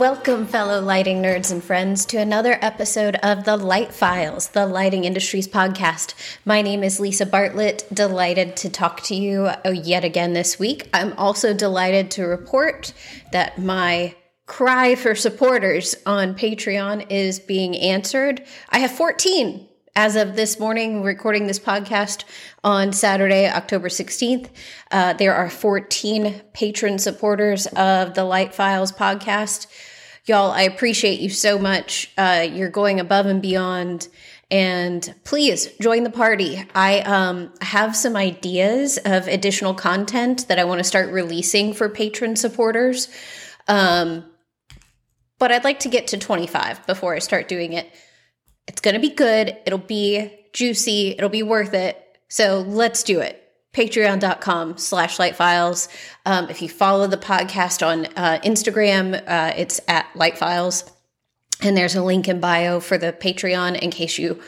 Welcome, fellow lighting nerds and friends, to another episode of the Light Files, the lighting industry's podcast. My name is Lisa Bartlett. Delighted to talk to you uh, yet again this week. I'm also delighted to report that my cry for supporters on Patreon is being answered. I have 14 as of this morning, recording this podcast on Saturday, October 16th. Uh, there are 14 patron supporters of the Light Files podcast. Y'all, I appreciate you so much. Uh, you're going above and beyond. And please join the party. I um, have some ideas of additional content that I want to start releasing for patron supporters. Um, but I'd like to get to 25 before I start doing it. It's going to be good. It'll be juicy. It'll be worth it. So let's do it. Patreon.com slash lightfiles. Um, if you follow the podcast on uh, Instagram, uh, it's at lightfiles. And there's a link in bio for the Patreon in case you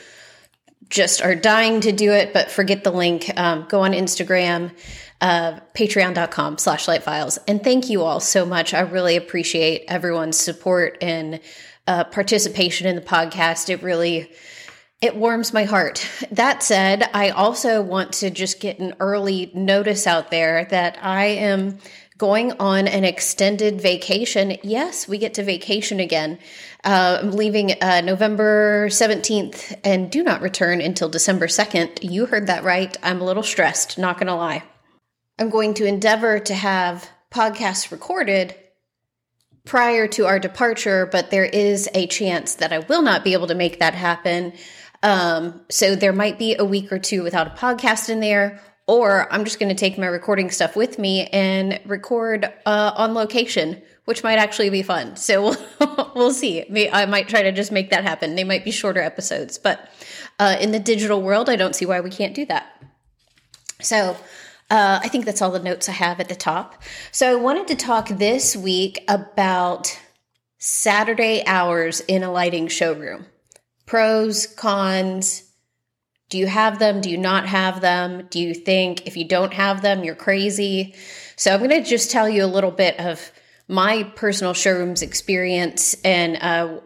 just are dying to do it, but forget the link. Um, go on Instagram, uh, patreon.com slash lightfiles. And thank you all so much. I really appreciate everyone's support and uh, participation in the podcast. It really it warms my heart. That said, I also want to just get an early notice out there that I am going on an extended vacation. Yes, we get to vacation again. Uh, I'm leaving uh, November 17th and do not return until December 2nd. You heard that right. I'm a little stressed, not going to lie. I'm going to endeavor to have podcasts recorded prior to our departure, but there is a chance that I will not be able to make that happen. Um, so there might be a week or two without a podcast in there, or I'm just going to take my recording stuff with me and record uh, on location, which might actually be fun. So we'll, we'll see. I might try to just make that happen. They might be shorter episodes, but uh, in the digital world, I don't see why we can't do that. So uh, I think that's all the notes I have at the top. So I wanted to talk this week about Saturday hours in a lighting showroom. Pros, cons. Do you have them? Do you not have them? Do you think if you don't have them, you're crazy? So I'm going to just tell you a little bit of my personal showrooms experience and uh,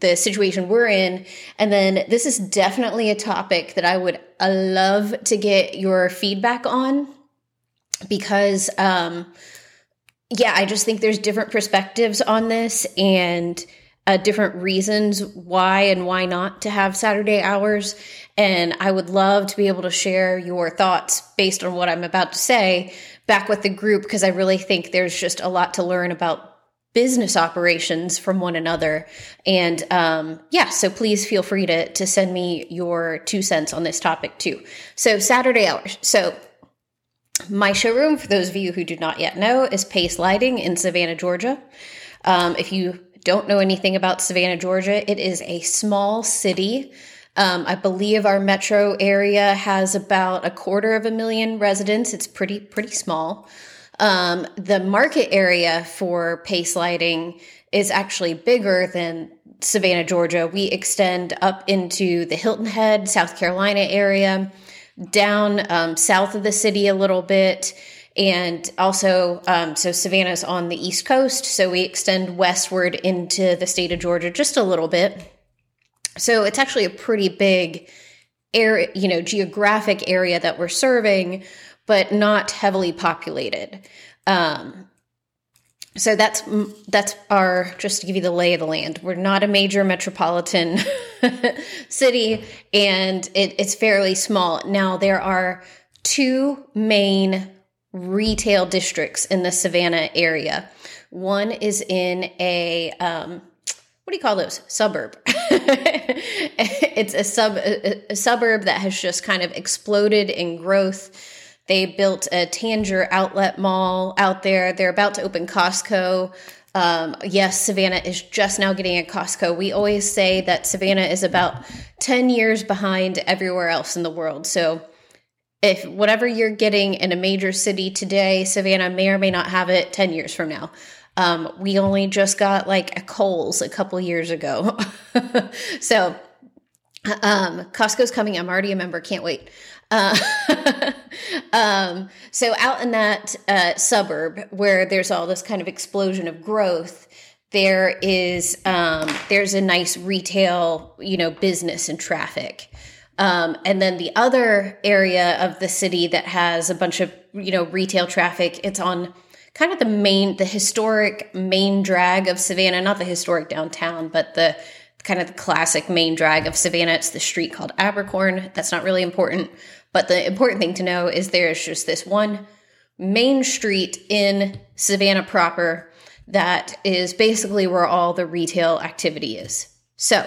the situation we're in. And then this is definitely a topic that I would uh, love to get your feedback on because, um, yeah, I just think there's different perspectives on this and uh, different reasons why and why not to have Saturday hours. And I would love to be able to share your thoughts based on what I'm about to say back with the group because I really think there's just a lot to learn about business operations from one another. And um, yeah, so please feel free to to send me your two cents on this topic too. So Saturday hours. So my showroom, for those of you who do not yet know, is Pace Lighting in Savannah, Georgia. Um, if you don't know anything about Savannah, Georgia, it is a small city. Um, I believe our metro area has about a quarter of a million residents. It's pretty pretty small. Um, the market area for pace lighting is actually bigger than Savannah, Georgia. We extend up into the Hilton Head, South Carolina area, down um, south of the city a little bit. And also, um, so Savannah's on the East Coast, so we extend westward into the state of Georgia just a little bit. So it's actually a pretty big area, you know, geographic area that we're serving but not heavily populated. Um, so that's that's our just to give you the lay of the land. We're not a major metropolitan city, and it, it's fairly small. Now there are two main retail districts in the Savannah area. One is in a um, what do you call those suburb? it's a sub a, a suburb that has just kind of exploded in growth they built a Tanger outlet mall out there. They're about to open Costco. Um, yes, Savannah is just now getting a Costco. We always say that Savannah is about 10 years behind everywhere else in the world. So, if whatever you're getting in a major city today, Savannah may or may not have it 10 years from now. Um, we only just got like a Kohl's a couple years ago. so, um, Costco's coming. I'm already a member. Can't wait. Uh, um, so out in that uh, suburb where there's all this kind of explosion of growth, there is um, there's a nice retail you know business and traffic um, and then the other area of the city that has a bunch of you know retail traffic it's on kind of the main the historic main drag of savannah not the historic downtown but the kind of the classic main drag of savannah it's the street called abercorn that's not really important but the important thing to know is there's just this one main street in savannah proper that is basically where all the retail activity is. So,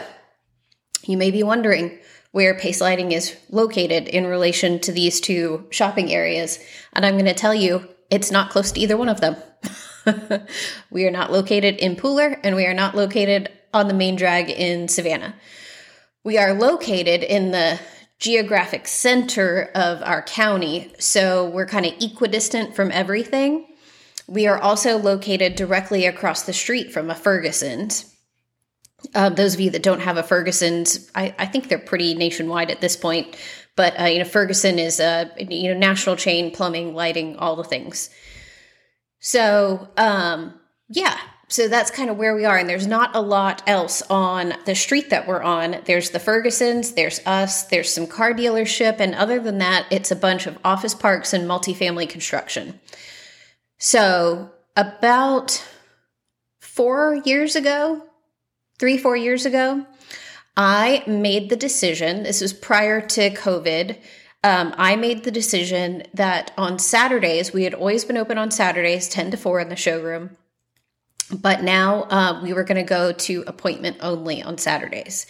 you may be wondering where Pace Lighting is located in relation to these two shopping areas, and I'm going to tell you it's not close to either one of them. we are not located in Pooler, and we are not located on the main drag in Savannah. We are located in the geographic center of our county, so we're kind of equidistant from everything. We are also located directly across the street from a Ferguson's. Um, those of you that don't have a Ferguson's, I, I, think they're pretty nationwide at this point. But uh, you know, Ferguson is a you know national chain, plumbing, lighting, all the things. So um, yeah, so that's kind of where we are, and there's not a lot else on the street that we're on. There's the Fergusons, there's us, there's some car dealership, and other than that, it's a bunch of office parks and multifamily construction. So, about four years ago, three, four years ago, I made the decision. This was prior to COVID. Um, I made the decision that on Saturdays, we had always been open on Saturdays, 10 to 4 in the showroom. But now uh, we were going to go to appointment only on Saturdays.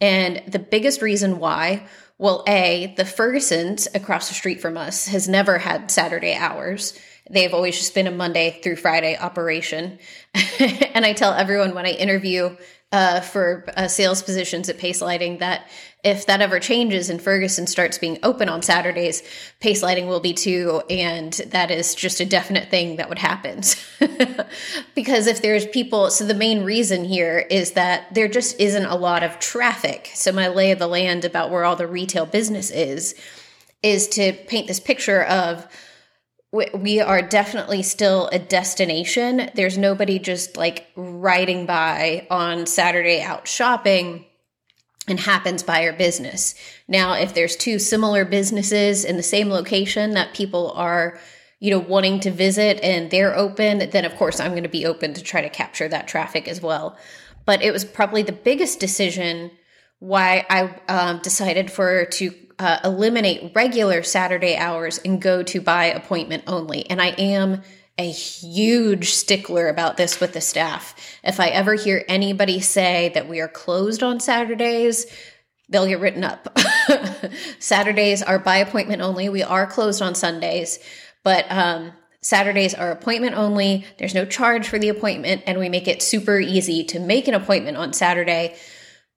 And the biggest reason why well, A, the Fergusons across the street from us has never had Saturday hours. They've always just been a Monday through Friday operation. and I tell everyone when I interview uh, for uh, sales positions at Pace Lighting that if that ever changes and Ferguson starts being open on Saturdays, Pace Lighting will be too. And that is just a definite thing that would happen. because if there's people, so the main reason here is that there just isn't a lot of traffic. So, my lay of the land about where all the retail business is, is to paint this picture of we are definitely still a destination. There's nobody just like riding by on Saturday out shopping and happens by our business. Now, if there's two similar businesses in the same location that people are, you know, wanting to visit and they're open, then of course I'm going to be open to try to capture that traffic as well. But it was probably the biggest decision why I um, decided for to uh, eliminate regular Saturday hours and go to by appointment only. And I am a huge stickler about this with the staff. If I ever hear anybody say that we are closed on Saturdays, they'll get written up. Saturdays are by appointment only. We are closed on Sundays, but um, Saturdays are appointment only. There's no charge for the appointment, and we make it super easy to make an appointment on Saturday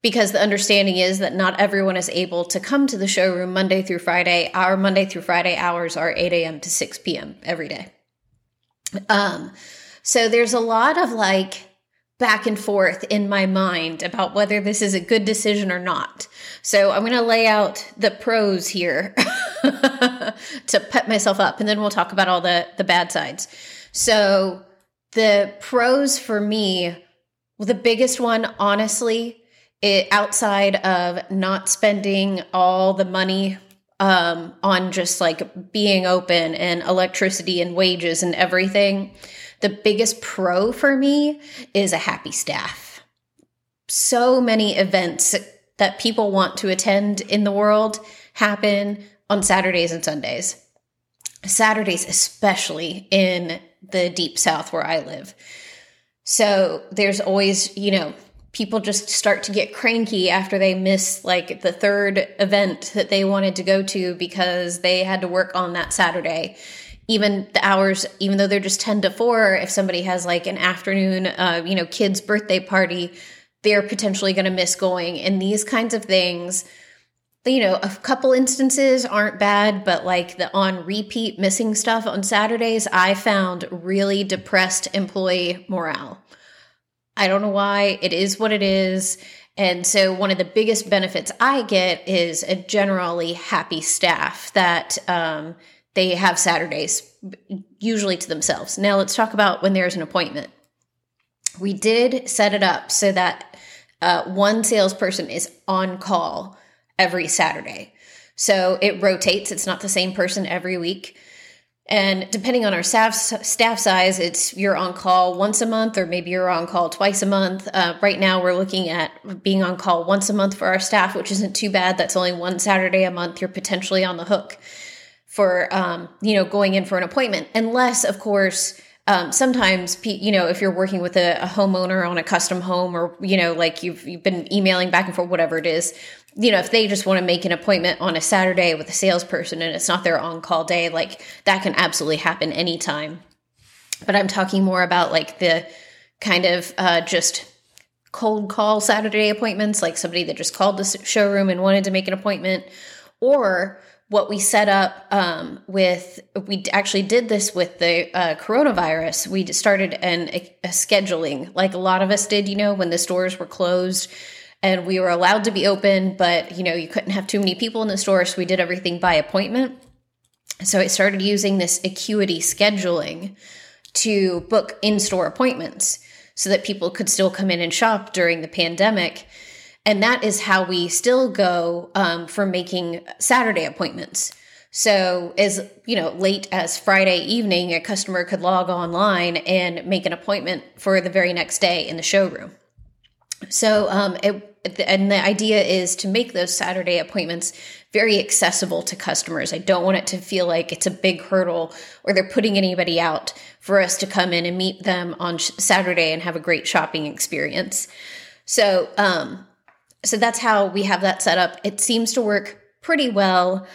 because the understanding is that not everyone is able to come to the showroom Monday through Friday. Our Monday through Friday hours are 8 a.m. to 6 p.m. every day. Um, so there's a lot of like back and forth in my mind about whether this is a good decision or not. So I'm going to lay out the pros here to pep myself up, and then we'll talk about all the the bad sides. So the pros for me, the biggest one, honestly, it outside of not spending all the money um, on just like being open and electricity and wages and everything. The biggest pro for me is a happy staff. So many events that people want to attend in the world happen on Saturdays and Sundays. Saturdays, especially in the deep south where I live. So there's always, you know, people just start to get cranky after they miss like the third event that they wanted to go to because they had to work on that Saturday. Even the hours, even though they're just 10 to 4, if somebody has like an afternoon, uh, you know, kid's birthday party, they're potentially going to miss going. And these kinds of things, you know, a couple instances aren't bad, but like the on repeat missing stuff on Saturdays, I found really depressed employee morale. I don't know why. It is what it is. And so, one of the biggest benefits I get is a generally happy staff that um, they have Saturdays, usually to themselves. Now, let's talk about when there's an appointment. we did set it up so that uh, one salesperson is on call every Saturday. So it rotates, it's not the same person every week. And depending on our staff staff size, it's you're on call once a month, or maybe you're on call twice a month. Uh, right now, we're looking at being on call once a month for our staff, which isn't too bad. That's only one Saturday a month. You're potentially on the hook for um, you know going in for an appointment, unless, of course, um, sometimes you know if you're working with a, a, homeowner on a custom home or you know like you've you've been emailing back and forth whatever it is you know if they just want to make an appointment on a saturday with a salesperson and it's not their on call day like that can absolutely happen anytime. But i'm talking more about like the kind of uh, just cold call saturday appointments like somebody that just called the showroom and wanted to make an appointment or what we set up um, with we actually did this with the uh, coronavirus. We started an a, a, scheduling like a lot of us did you know when the stores were closed and we were allowed to be open but you know you couldn't have too many people in the store so we did everything by appointment so i started using this acuity scheduling to book in-store appointments so that people could still come in and shop during the pandemic and that is how we still go um, for making Saturday appointments. So, as you know, late as Friday evening, a customer could log online and make an appointment for the very next day in the showroom. So, um, it, and the idea is to make those Saturday appointments very accessible to customers. I don't want it to feel like it's a big hurdle or they're putting anybody out for us to come in and meet them on Saturday and have a great shopping experience. So, um, so that's how we have that set up. It seems to work pretty well.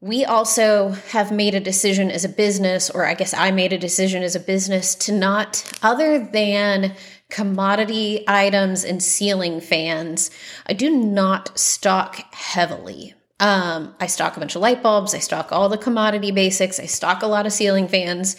We also have made a decision as a business, or I guess I made a decision as a business to not, other than commodity items and ceiling fans, I do not stock heavily. Um, I stock a bunch of light bulbs, I stock all the commodity basics, I stock a lot of ceiling fans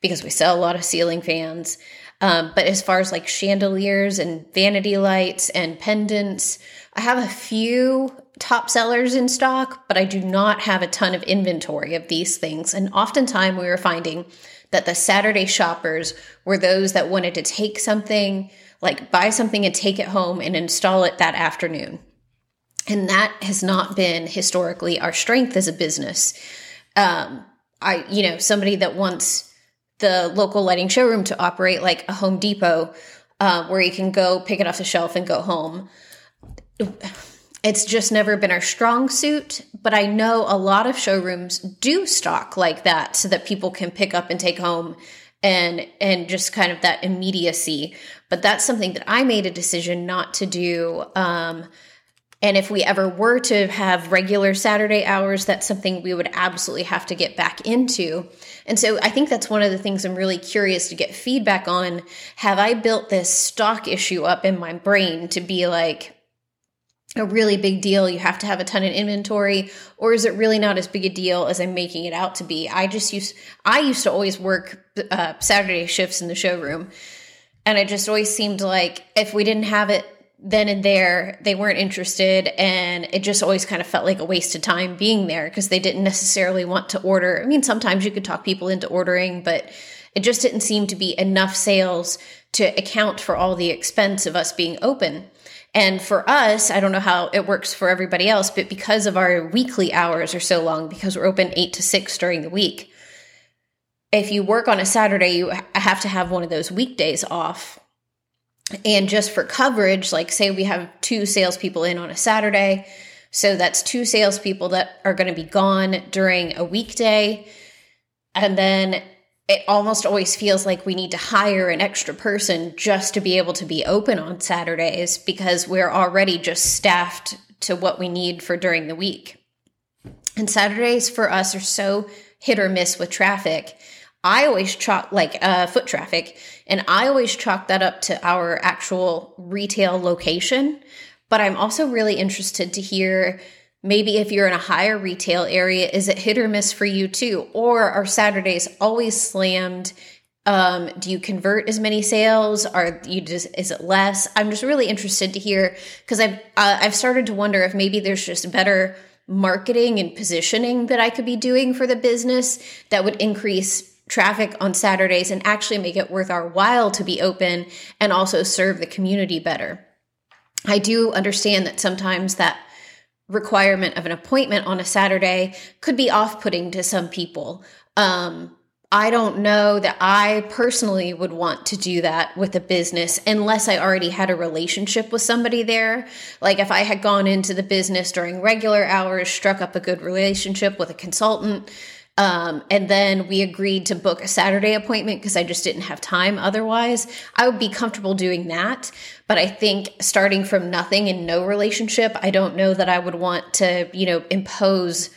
because we sell a lot of ceiling fans. Um, but as far as like chandeliers and vanity lights and pendants, I have a few top sellers in stock, but I do not have a ton of inventory of these things. And oftentimes we were finding that the Saturday shoppers were those that wanted to take something, like buy something and take it home and install it that afternoon. And that has not been historically our strength as a business. Um, I, you know, somebody that wants the local lighting showroom to operate like a Home Depot, uh, where you can go pick it off the shelf and go home. It's just never been our strong suit, but I know a lot of showrooms do stock like that so that people can pick up and take home and and just kind of that immediacy. But that's something that I made a decision not to do. Um, and if we ever were to have regular Saturday hours, that's something we would absolutely have to get back into. And so I think that's one of the things I'm really curious to get feedback on. Have I built this stock issue up in my brain to be like, a really big deal. You have to have a ton of inventory, or is it really not as big a deal as I'm making it out to be? I just used I used to always work uh, Saturday shifts in the showroom, and it just always seemed like if we didn't have it then and there they weren't interested and it just always kind of felt like a waste of time being there because they didn't necessarily want to order i mean sometimes you could talk people into ordering but it just didn't seem to be enough sales to account for all the expense of us being open and for us i don't know how it works for everybody else but because of our weekly hours are so long because we're open 8 to 6 during the week if you work on a saturday you have to have one of those weekdays off and just for coverage, like say we have two salespeople in on a Saturday. So that's two salespeople that are going to be gone during a weekday. And then it almost always feels like we need to hire an extra person just to be able to be open on Saturdays because we're already just staffed to what we need for during the week. And Saturdays for us are so hit or miss with traffic I always chalk like uh, foot traffic, and I always chalk that up to our actual retail location. But I'm also really interested to hear maybe if you're in a higher retail area, is it hit or miss for you too? Or are Saturdays always slammed? Um, do you convert as many sales? Are you just is it less? I'm just really interested to hear because I've uh, I've started to wonder if maybe there's just better marketing and positioning that I could be doing for the business that would increase traffic on Saturdays and actually make it worth our while to be open and also serve the community better. I do understand that sometimes that requirement of an appointment on a Saturday could be off putting to some people. Um, I don't know that I personally would want to do that with a business unless I already had a relationship with somebody there. Like if I had gone into the business during regular hours, struck up a good relationship with a consultant, um, and then we agreed to book a Saturday appointment because I just didn't have time otherwise. I would be comfortable doing that. But I think starting from nothing and no relationship, I don't know that I would want to, you know, impose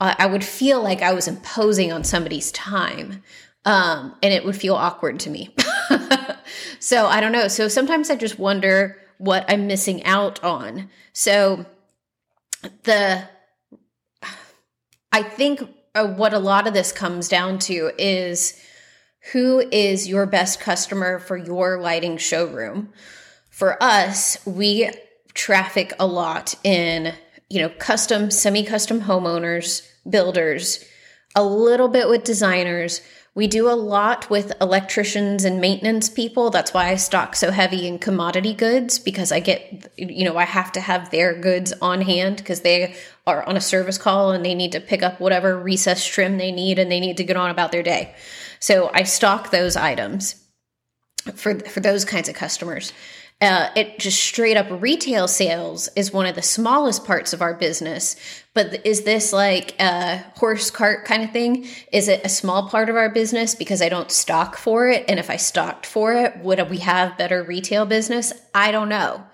uh, I would feel like I was imposing on somebody's time. Um, and it would feel awkward to me. so I don't know. So sometimes I just wonder what I'm missing out on. So the, I think Uh, what a lot of this comes down to is who is your best customer for your lighting showroom. For us, we traffic a lot in, you know, custom, semi custom homeowners builders, a little bit with designers. We do a lot with electricians and maintenance people. That's why I stock so heavy in commodity goods because I get, you know, I have to have their goods on hand because they are on a service call and they need to pick up whatever recess trim they need and they need to get on about their day. So I stock those items for for those kinds of customers uh, it just straight up retail sales is one of the smallest parts of our business. But is this like a horse cart kind of thing? Is it a small part of our business because I don't stock for it? And if I stocked for it, would we have better retail business? I don't know.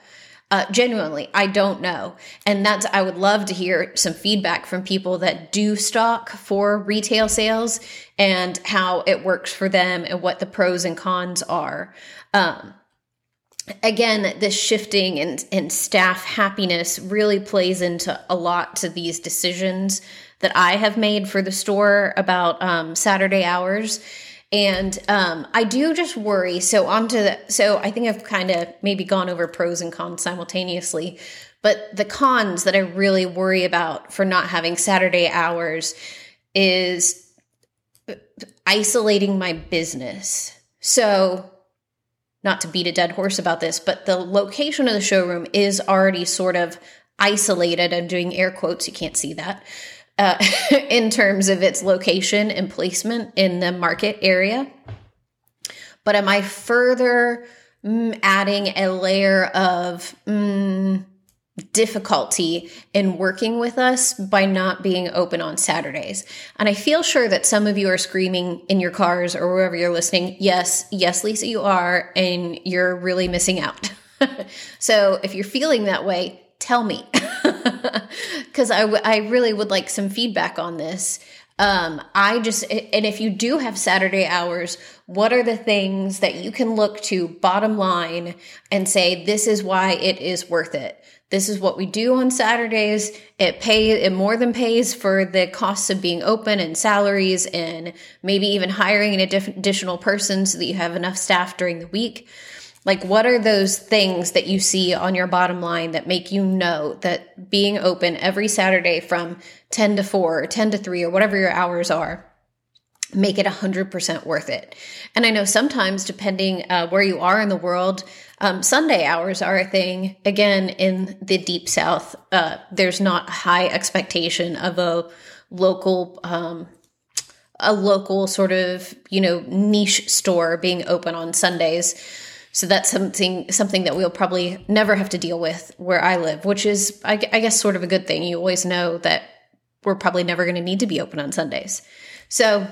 Uh, genuinely, I don't know. And that's, I would love to hear some feedback from people that do stock for retail sales and how it works for them and what the pros and cons are. Um, again, this shifting and, and staff happiness really plays into a lot to these decisions that I have made for the store about um, Saturday hours. And um, I do just worry. So on to the, so I think I've kind of maybe gone over pros and cons simultaneously, but the cons that I really worry about for not having Saturday hours is isolating my business. So not to beat a dead horse about this, but the location of the showroom is already sort of isolated. I'm doing air quotes, you can't see that. Uh, in terms of its location and placement in the market area. But am I further mm, adding a layer of mm, difficulty in working with us by not being open on Saturdays. And I feel sure that some of you are screaming in your cars or wherever you're listening, yes, yes, Lisa, you are, and you're really missing out. so if you're feeling that way, tell me. Because I, w- I really would like some feedback on this. Um, I just, and if you do have Saturday hours, what are the things that you can look to bottom line and say, this is why it is worth it? This is what we do on Saturdays. It pay it more than pays for the costs of being open and salaries and maybe even hiring an additional person so that you have enough staff during the week. Like, what are those things that you see on your bottom line that make you know that being open every Saturday from 10 to 4 or 10 to 3 or whatever your hours are make it 100% worth it. And I know sometimes, depending uh, where you are in the world, um, Sunday hours are a thing. Again, in the deep South, uh, there's not high expectation of a local, um, a local sort of you know niche store being open on Sundays. So that's something something that we'll probably never have to deal with where I live, which is I, I guess sort of a good thing. You always know that we're probably never going to need to be open on Sundays. So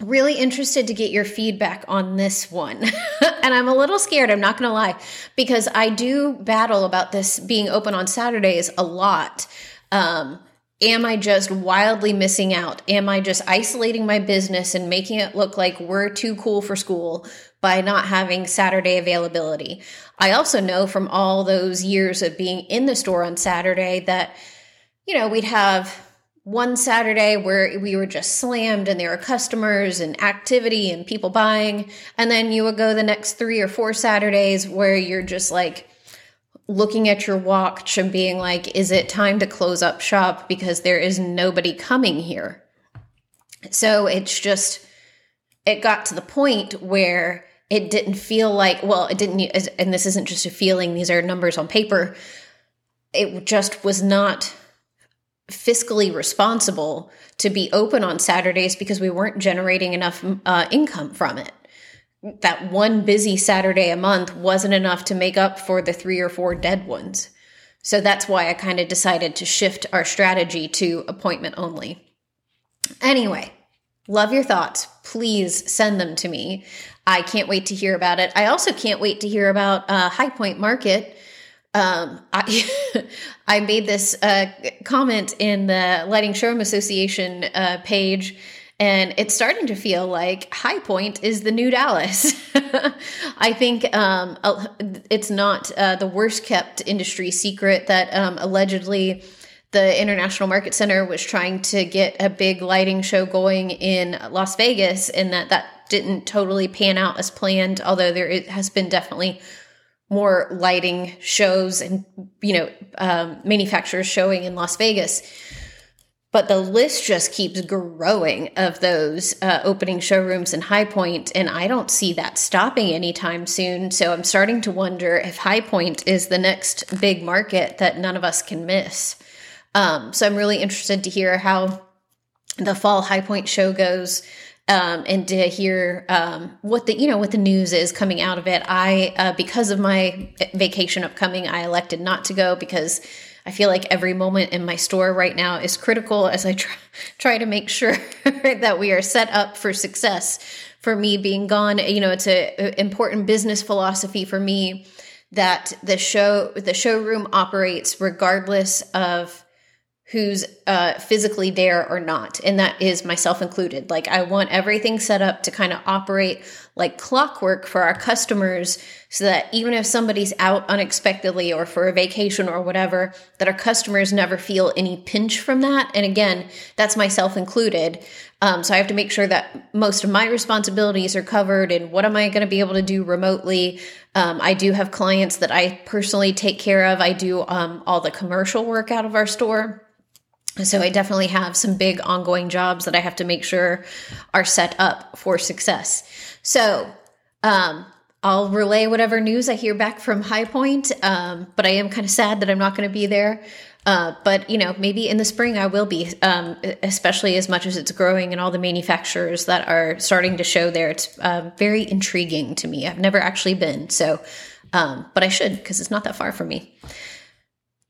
really interested to get your feedback on this one. and I'm a little scared, I'm not going to lie, because I do battle about this being open on Saturdays a lot. Um, am I just wildly missing out? Am I just isolating my business and making it look like we're too cool for school by not having Saturday availability? I also know from all those years of being in the store on Saturday that, you know, we'd have one Saturday where we were just slammed and there were customers and activity and people buying. And then you would go the next three or four Saturdays where you're just like looking at your watch and being like, is it time to close up shop because there is nobody coming here? So it's just, it got to the point where it didn't feel like, well, it didn't, and this isn't just a feeling, these are numbers on paper. It just was not fiscally responsible to be open on Saturdays because we weren't generating enough uh, income from it. That one busy Saturday a month wasn't enough to make up for the three or four dead ones. So that's why I kind of decided to shift our strategy to appointment only. Anyway, love your thoughts. Please send them to me. I can't wait to hear about it. I also can't wait to hear about uh, High Point Market. Um, I I made this uh, comment in the Lighting Showroom Association uh, page, and it's starting to feel like High Point is the new Dallas. I think um, it's not uh, the worst kept industry secret that um, allegedly the International Market Center was trying to get a big lighting show going in Las Vegas, and that that didn't totally pan out as planned, although there has been definitely more lighting shows and you know um, manufacturers showing in Las Vegas. But the list just keeps growing of those uh, opening showrooms in High Point, and I don't see that stopping anytime soon. So I'm starting to wonder if High Point is the next big market that none of us can miss. Um, so I'm really interested to hear how the fall High Point show goes um, and to hear um, what the you know what the news is coming out of it. I uh, because of my vacation upcoming, I elected not to go because I feel like every moment in my store right now is critical as I try, try to make sure that we are set up for success. For me being gone, you know, it's an important business philosophy for me that the show the showroom operates regardless of who's uh, physically there or not. And that is myself included. Like, I want everything set up to kind of operate like clockwork for our customers so that even if somebody's out unexpectedly or for a vacation or whatever, that our customers never feel any pinch from that. And again, that's myself included. Um, so I have to make sure that most of my responsibilities are covered and what am I going to be able to do remotely. Um, I do have clients that I personally take care of. I do um, all the commercial work out of our store. So I definitely have some big ongoing jobs that I have to make sure are set up for success. So um, I'll relay whatever news I hear back from High Point, um, but I am kind of sad that I'm not going to be there. Uh, but you know, maybe in the spring I will be, um, especially as much as it's growing and all the manufacturers that are starting to show there. It's uh, very intriguing to me. I've never actually been, so um, but I should because it's not that far from me.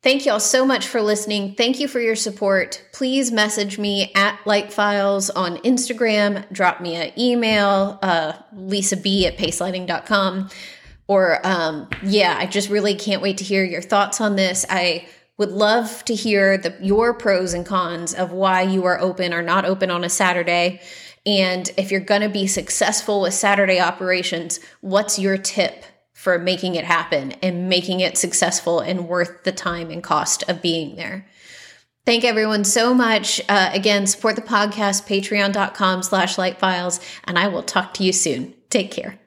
Thank you all so much for listening. Thank you for your support. Please message me at Light Files on Instagram. Drop me an email, uh, Lisa B at pacelighting.com. Or, um, yeah, I just really can't wait to hear your thoughts on this. I would love to hear the, your pros and cons of why you are open or not open on a Saturday. And if you're going to be successful with Saturday operations, what's your tip for making it happen and making it successful and worth the time and cost of being there. Thank everyone so much. Uh, again, support the podcast, patreon.com slash lightfiles, and I will talk to you soon. Take care.